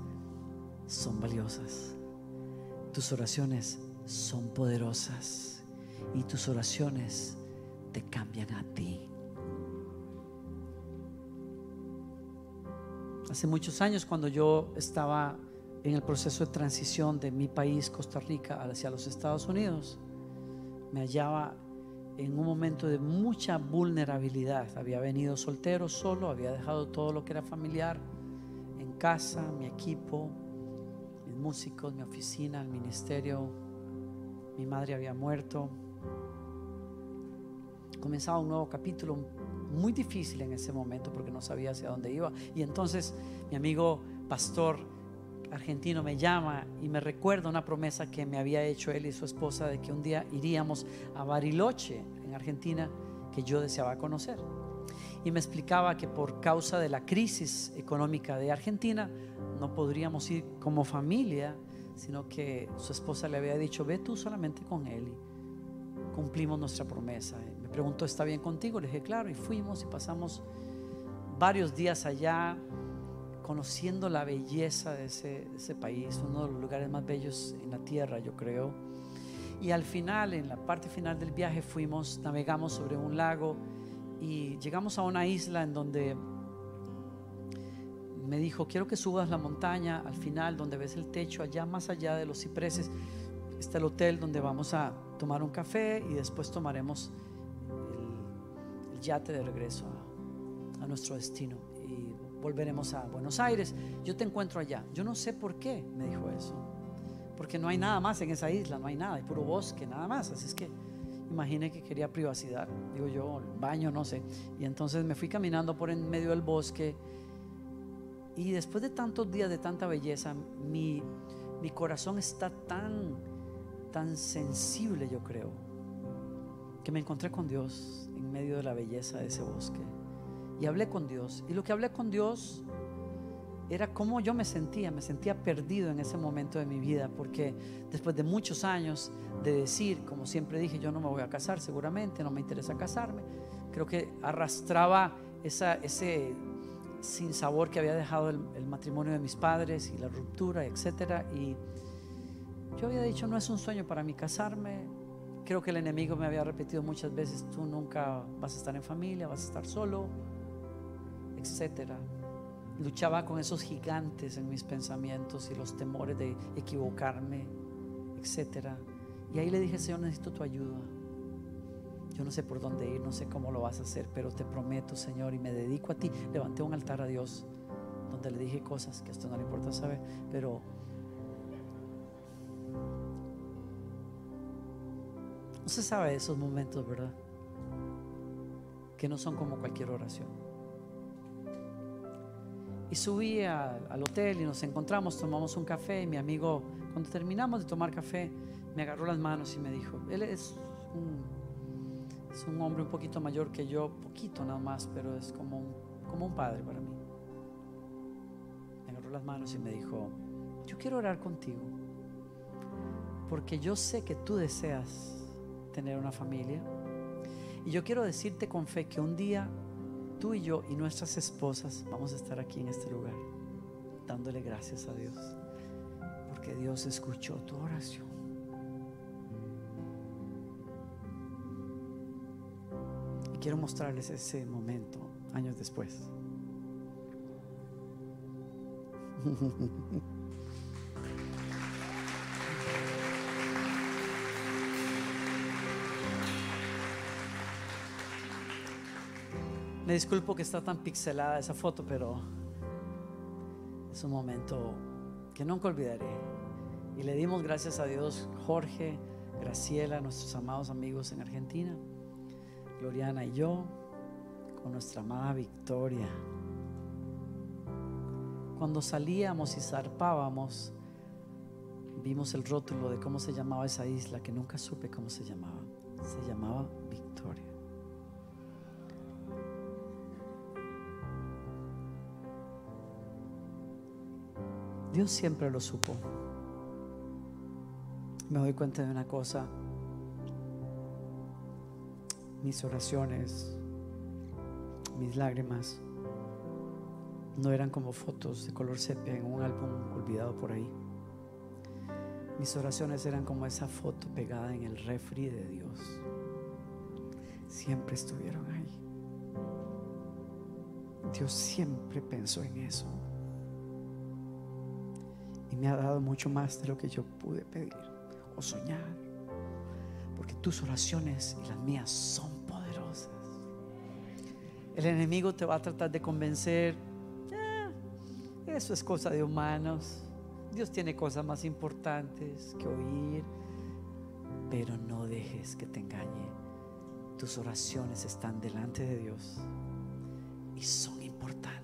son valiosas. Tus oraciones son poderosas. Y tus oraciones te cambian a ti. Hace muchos años cuando yo estaba en el proceso de transición de mi país, Costa Rica, hacia los Estados Unidos, me hallaba en un momento de mucha vulnerabilidad. Había venido soltero, solo, había dejado todo lo que era familiar en casa, mi equipo, mis músicos, mi oficina, el ministerio. Mi madre había muerto. Comenzaba un nuevo capítulo muy difícil en ese momento porque no sabía hacia dónde iba. Y entonces mi amigo pastor argentino me llama y me recuerda una promesa que me había hecho él y su esposa de que un día iríamos a Bariloche, en Argentina, que yo deseaba conocer. Y me explicaba que por causa de la crisis económica de Argentina no podríamos ir como familia, sino que su esposa le había dicho, ve tú solamente con él y cumplimos nuestra promesa. Preguntó, ¿está bien contigo? Le dije, claro, y fuimos y pasamos varios días allá conociendo la belleza de ese, país, uno de los lugares más bellos en la tierra, yo creo. Y al final, en la parte final del viaje, fuimos, navegamos sobre un lago y llegamos a una isla en donde me dijo, quiero que subas la montaña al final, donde ves el techo, allá más allá de los cipreses, está el hotel donde vamos a tomar un café y después tomaremos yate de regreso a nuestro destino. Volveremos a Buenos Aires, yo te encuentro allá. Yo no sé por qué me dijo eso, porque no hay nada más en esa isla, no hay nada, hay puro bosque, nada más. Así es que imaginé que quería privacidad, digo yo, baño, no sé. Y entonces me fui caminando por en medio del bosque. Y después de tantos días de tanta belleza, mi corazón está tan, tan sensible, yo creo, que me encontré con Dios en medio de la belleza de ese bosque y hablé con Dios. Y lo que hablé con Dios era cómo yo me sentía, me sentía perdido en ese momento de mi vida, porque después de muchos años de decir, como siempre dije, yo no me voy a casar, seguramente no me interesa casarme, creo que arrastraba esa, ese sabor que había dejado el, el matrimonio de mis padres y la ruptura, etcétera. Y yo había dicho, no es un sueño para mí casarme. Creo que el enemigo me había repetido muchas veces, tú nunca vas a estar en familia, vas a estar solo etcétera. Luchaba con esos gigantes en mis pensamientos y los temores de equivocarme, etcétera. Y ahí le dije, Señor, necesito tu ayuda. Yo no sé por dónde ir, no sé cómo lo vas a hacer, pero te prometo, Señor, y me dedico a ti. Levanté un altar a Dios donde le dije cosas que esto no le importa saber, pero no se sabe de esos momentos, ¿verdad? Que no son como cualquier oración. Y subí al hotel y nos encontramos, tomamos un café y mi amigo, cuando terminamos de tomar café, me agarró las manos y me dijo, él es un, es un hombre un poquito mayor que yo, poquito nada más, pero es como un, como un padre para mí. Me agarró las manos y me dijo, yo quiero orar contigo, porque yo sé que tú deseas tener una familia. Y yo quiero decirte con fe que un día tú y yo y nuestras esposas vamos a estar aquí en este lugar dándole gracias a Dios porque Dios escuchó tu oración. Y quiero mostrarles ese momento años después. Me disculpo que está tan pixelada esa foto, pero es un momento que nunca olvidaré. Y le dimos gracias a Dios, Jorge, Graciela, nuestros amados amigos en Argentina, Gloriana y yo, con nuestra amada Victoria. Cuando salíamos y zarpábamos, vimos el rótulo de cómo se llamaba esa isla, que nunca supe cómo se llamaba. Se llamaba Victoria. Dios siempre lo supo. Me doy cuenta de una cosa. Mis oraciones, mis lágrimas, no eran como fotos de color sepia en un álbum olvidado por ahí. Mis oraciones eran como esa foto pegada en el refri de Dios. Siempre estuvieron ahí. Dios siempre pensó en eso me ha dado mucho más de lo que yo pude pedir o soñar. Porque tus oraciones y las mías son poderosas. El enemigo te va a tratar de convencer. "Ah, eso es cosa de humanos. Dios tiene cosas más importantes que oír. Pero no dejes que te engañe. Tus oraciones están delante de Dios y son importantes.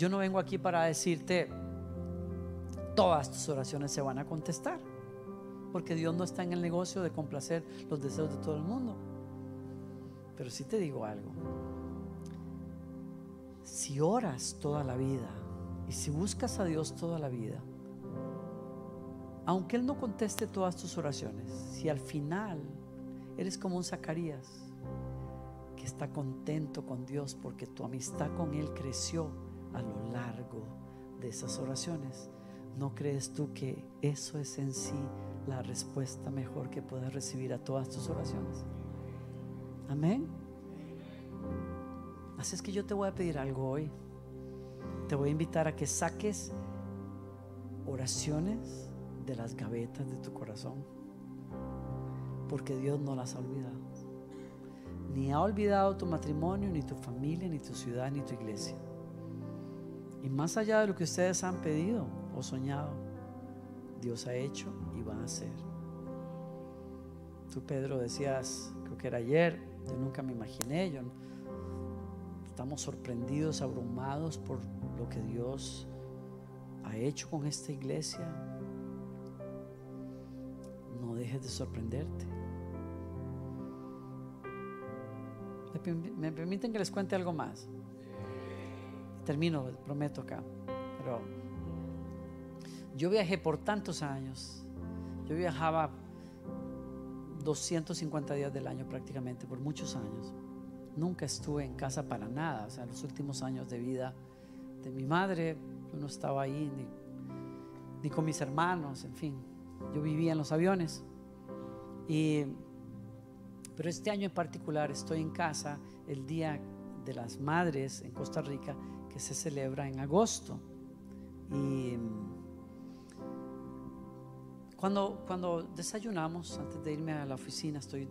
Yo no vengo aquí para decirte todas tus oraciones se van a contestar, porque Dios no está en el negocio de complacer los deseos de todo el mundo. Pero sí te digo algo. Si oras toda la vida y si buscas a Dios toda la vida, aunque Él no conteste todas tus oraciones, si al final eres como un Zacarías que está contento con Dios porque tu amistad con Él creció a lo largo de esas oraciones, ¿no crees tú que eso es en sí la respuesta mejor que puedas recibir a todas tus oraciones? Amén. Así es que yo te voy a pedir algo hoy. Te voy a invitar a que saques oraciones de las gavetas de tu corazón. Porque Dios no las ha olvidado. Ni ha olvidado tu matrimonio, ni tu familia, ni tu ciudad, ni tu iglesia. Y más allá de lo que ustedes han pedido o soñado, Dios ha hecho y va a hacer. Tú, Pedro, decías, creo que era ayer, yo nunca me imaginé, yo, estamos sorprendidos, abrumados por lo que Dios ha hecho con esta iglesia. No dejes de sorprenderte. ¿Me permiten que les cuente algo más? Termino, prometo acá. Pero yo viajé por tantos años. Yo viajaba 250 días del año prácticamente, por muchos años. Nunca estuve en casa para nada. O sea, los últimos años de vida de mi madre, yo no estaba ahí ni, ni con mis hermanos, en fin. Yo vivía en los aviones. Y, pero este año en particular estoy en casa el Día de las Madres en Costa Rica, que se celebra en agosto. Y cuando, cuando desayunamos, antes de irme a la oficina, estoy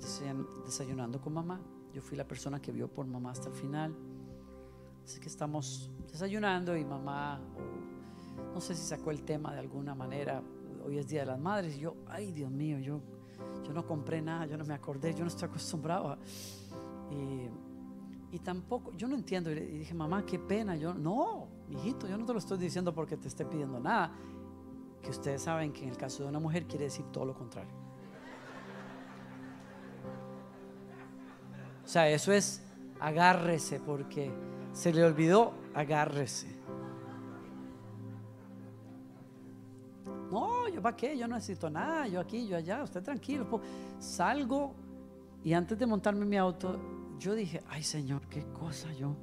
desayunando con mamá. Yo fui la persona que vio por mamá hasta el final. Así que estamos desayunando y mamá, no sé si sacó el tema de alguna manera. Hoy es Día de las Madres. Y yo, ay Dios mío, yo, yo no compré nada, yo no me acordé, yo no estoy acostumbrado. A, y, tampoco, yo no entiendo. Y dije, mamá, qué pena. Yo, no, hijito, yo no te lo estoy diciendo porque te esté pidiendo nada. Que ustedes saben que en el caso de una mujer quiere decir todo lo contrario. O sea, eso es agárrese porque se le olvidó, agárrese. No, yo para qué, yo no necesito nada, yo aquí, yo allá, usted tranquilo. Salgo y antes de montarme en mi auto, yo dije, ay Señor, qué cosa yo.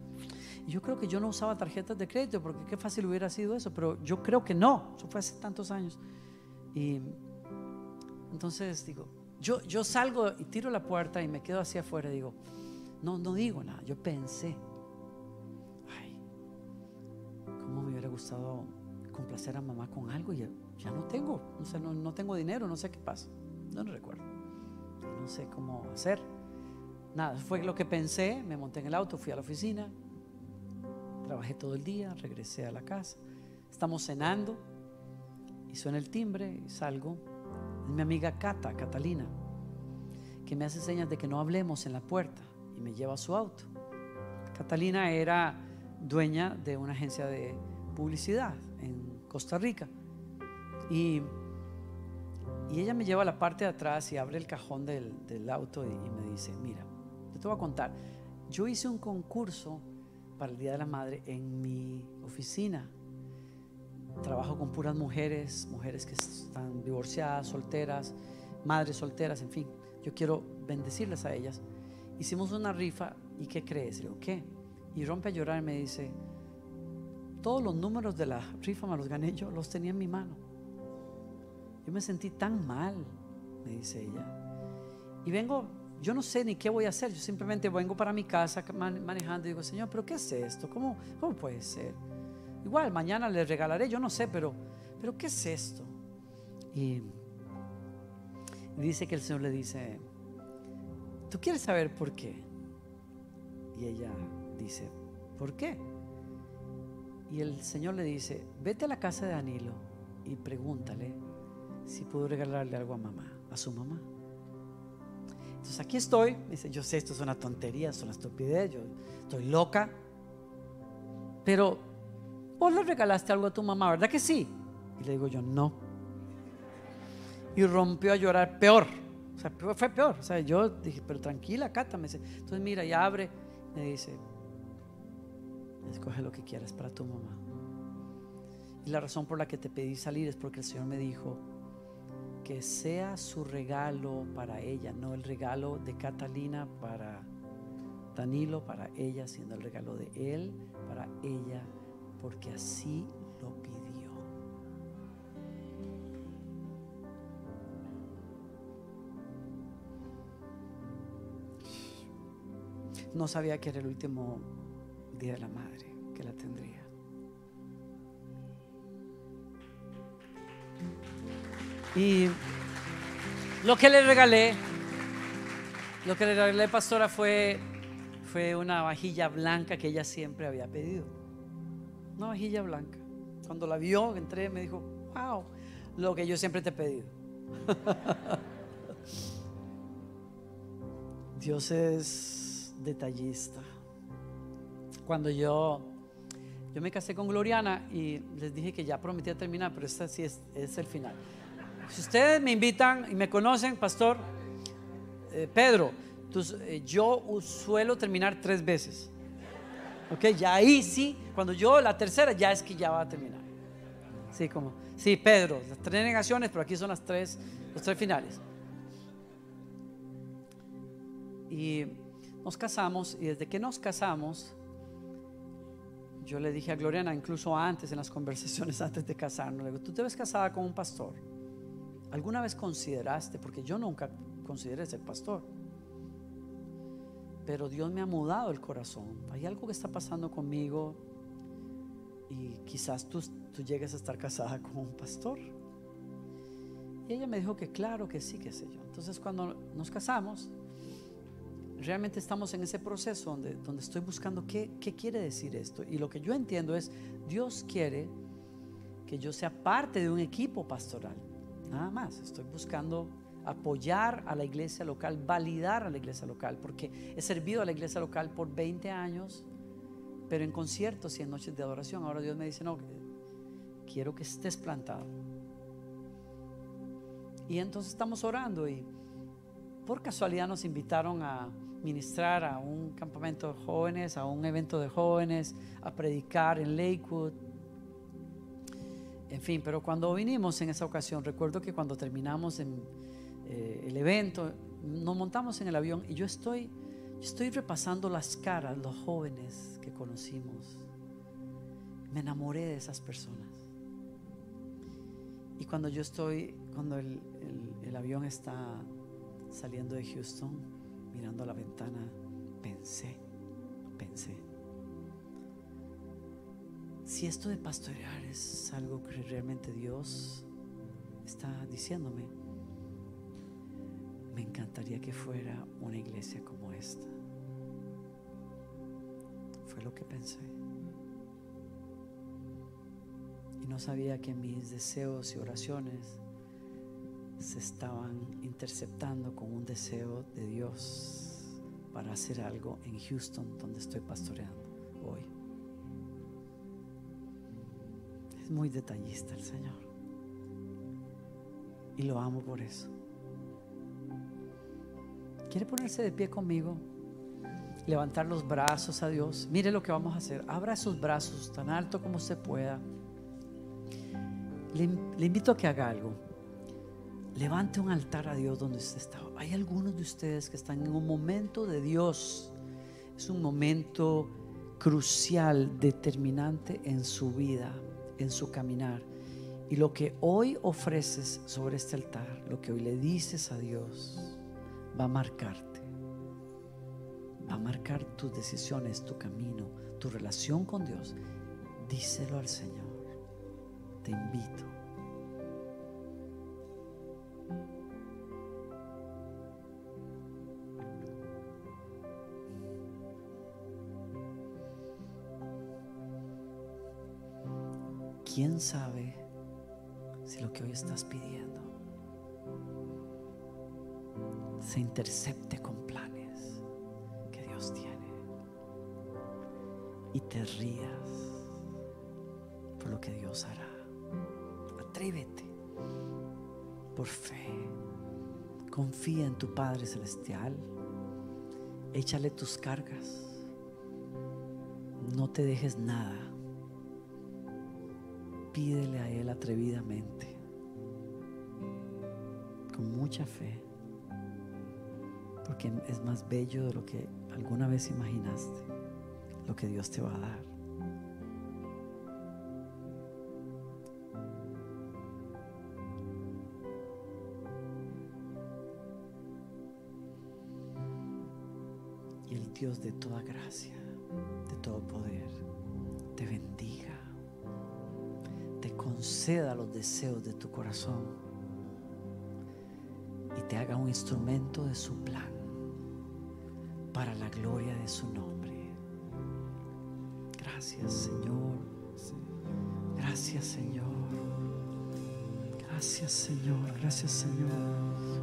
Yo creo que yo no usaba tarjetas de crédito porque qué fácil hubiera sido eso, pero yo creo que no, eso fue hace tantos años. Y entonces digo, yo, yo salgo y tiro la puerta y me quedo hacia afuera digo, no, no digo nada, yo pensé, ay, cómo me hubiera gustado complacer a mamá con algo y ya, no tengo, no, sé, no, no, tengo dinero, no sé qué pasa, no lo recuerdo, no sé cómo hacer. Nada, fue lo que pensé, me monté en el auto, fui a la oficina, trabajé todo el día, regresé a la casa, estamos cenando y suena el timbre y salgo. Es mi amiga Cata, Catalina, que me hace señas de que no hablemos en la puerta y me lleva a su auto. Catalina era dueña de una agencia de publicidad en Costa Rica. Y, y ella me lleva a la parte de atrás y abre el cajón del, del auto y, y, me dice, mira, te voy a contar, yo hice un concurso para el Día de la Madre en mi oficina. Trabajo con puras mujeres, mujeres que están divorciadas, solteras, madres solteras, en fin. Yo quiero bendecirles a ellas. Hicimos una rifa y ¿qué crees? Le digo, ¿qué? Y rompe a llorar y me dice, todos los números de la rifa me los gané yo, los tenía en mi mano. Yo me sentí tan mal, me dice ella. Y vengo, yo no sé ni qué voy a hacer, yo simplemente vengo para mi casa manejando y digo, Señor, pero ¿qué es esto? ¿Cómo, cómo puede ser? igual, mañana le regalaré, yo no sé, pero, pero ¿qué es esto? Y dice que el Señor le dice, ¿tú quieres saber por qué? Y ella dice, ¿por qué? Y el Señor le dice, vete a la casa de Danilo y pregúntale si puedo regalarle algo a mamá, a su mamá. Entonces aquí estoy, dice, yo sé, esto es una tontería, es una estupidez, yo estoy loca, pero vos le regalaste algo a tu mamá, ¿verdad que sí? Y le digo yo, no. Y rompió a llorar peor, o sea, fue peor, o sea, yo dije, pero tranquila, Cata, me dice, entonces mira, y abre, me dice, escoge lo que quieras para tu mamá. Y la razón por la que te pedí salir es porque el Señor me dijo que sea su regalo para ella, no el regalo de Catalina para Danilo, para ella, sino el regalo de él para ella, porque así lo pidió. No sabía que era el último día de la madre que la tendría. Y lo que le regalé, lo que le regalé, pastora, fue, fue una vajilla blanca que ella siempre había pedido. Una vajilla blanca. Cuando la vio, entré, me dijo, wow, lo que yo siempre te he pedido. Dios es detallista cuando yo, yo me casé con Gloriana y les dije que ya prometía terminar, pero esta sí es, es el final. Si ustedes me invitan y me conocen, pastor, eh, Pedro, eh, yo suelo terminar tres veces. Ok, ya ahí sí, cuando yo la tercera ya es que ya va a terminar. Sí, como, sí, Pedro, las tres negaciones, pero aquí son las tres, los tres finales. Y nos casamos y desde que nos casamos, yo le dije a Gloriana, incluso antes, en las conversaciones antes de casarnos, le digo, tú te ves casada con un pastor. ¿Alguna vez consideraste, porque yo nunca consideré ser pastor, pero Dios me ha mudado el corazón. Hay algo que está pasando conmigo y quizás tú, llegues a estar casada con un pastor. Y ella me dijo que claro, que sí, que sé yo. Entonces cuando nos casamos, realmente estamos en ese proceso donde, donde estoy buscando qué, qué quiere decir esto. Y lo que yo entiendo es, Dios quiere que yo sea parte de un equipo pastoral. Nada más, estoy buscando apoyar a la iglesia local, validar a la iglesia local, porque he servido a la iglesia local por 20 años, pero en conciertos y en noches de adoración. Ahora Dios me dice, no, quiero que estés plantado. Y entonces estamos orando y por casualidad nos invitaron a, ministrar a un campamento de jóvenes, a un evento de jóvenes, a predicar en Lakewood. En fin, pero cuando vinimos en esa ocasión, recuerdo que cuando terminamos eh, el evento, nos montamos en el avión y yo estoy, estoy repasando las caras, los jóvenes que conocimos. Me enamoré de esas personas. Y cuando yo estoy, cuando el, el avión está saliendo de Houston, mirando a la ventana, pensé, pensé, si esto de pastorear es algo que realmente Dios está diciéndome, me encantaría que fuera una iglesia como esta. Fue lo que pensé. Y no sabía que mis deseos y oraciones se estaban interceptando con un deseo de Dios para hacer algo en Houston, donde estoy pastoreando hoy. Es muy detallista el Señor. Y lo amo por eso. ¿Quiere ponerse de pie conmigo? Levantar los brazos a Dios. Mire lo que vamos a hacer. Abra esos brazos tan alto como se pueda. Le, le invito a que haga algo levante un altar a Dios donde usted está. Hay algunos de ustedes que están en un momento de Dios. Es un momento crucial, determinante en su vida, en su caminar. Y lo que hoy ofreces sobre este altar, lo que hoy le dices a Dios, va a marcarte. Va a marcar tus decisiones, tu camino, tu relación con Dios. Díselo al Señor. Te invito. ¿Quién sabe si lo que hoy estás pidiendo se intercepte con planes que Dios tiene? Y te rías por lo que Dios hará. Atrévete por fe. Confía en tu Padre Celestial. Échale tus cargas. No te dejes nada. Pídele a Él atrevidamente. Con mucha fe. Porque es más bello de lo que alguna vez imaginaste. Lo que Dios te va a dar. Y el Dios de toda gracia, de todo poder, te bendiga, conceda los deseos de tu corazón y te haga un instrumento de su plan para la gloria de su nombre. Gracias Señor, gracias Señor, gracias Señor, gracias Señor, gracias Señor.